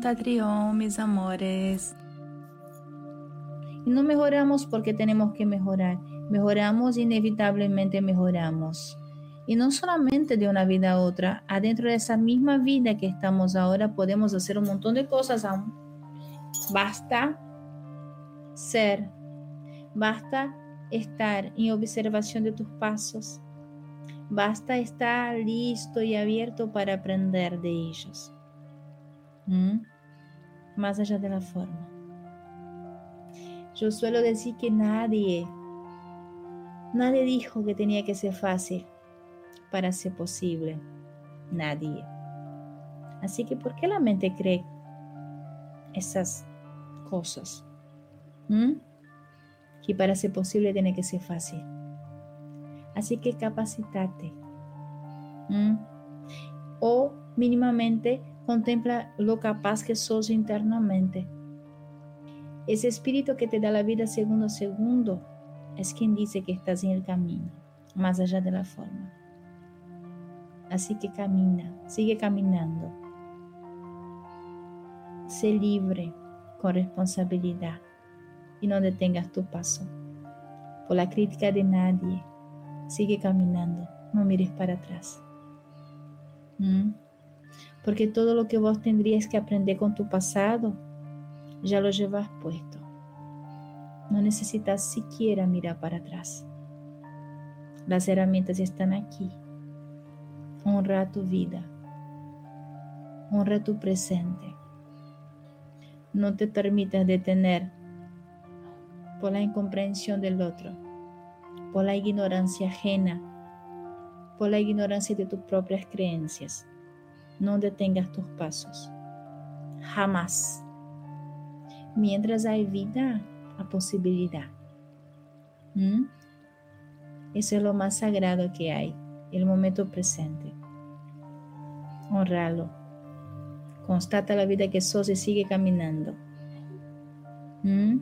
Tatrión, mis amores. No mejoramos porque tenemos que mejorar. Mejoramos inevitablemente mejoramos. Y no solamente de una vida a otra, adentro de esa misma vida que estamos ahora podemos hacer un montón de cosas aún. Basta ser, basta estar en observación de tus pasos, basta estar listo y abierto para aprender de ellos. ¿Mm? Más allá de la forma. Yo suelo decir que nadie, nadie dijo que tenía que ser fácil para ser posible. Nadie. Así que, ¿por qué la mente cree esas cosas? ¿Mm? Que para ser posible tiene que ser fácil. Así que capacitate. ¿Mm? O mínimamente contempla lo capaz que sos internamente. Ese espíritu que te da la vida segundo a segundo es quien dice que estás en el camino, más allá de la forma. Así que camina, sigue caminando. Sé libre con responsabilidad y no detengas tu paso. Por la crítica de nadie, sigue caminando, no mires para atrás. ¿Mm? Porque todo lo que vos tendrías que aprender con tu pasado, ya lo llevas puesto. No necesitas siquiera mirar para atrás. Las herramientas están aquí honra tu vida, honra tu presente. No te permitas detener por la incomprensión del otro, por la ignorancia ajena, por la ignorancia de tus propias creencias. No detengas tus pasos. Jamás. Mientras hay vida, hay posibilidad. ¿Mm? Eso es lo más sagrado que hay, el momento presente honralo. Constata la vida que sos y sigue caminando. ¿Mm?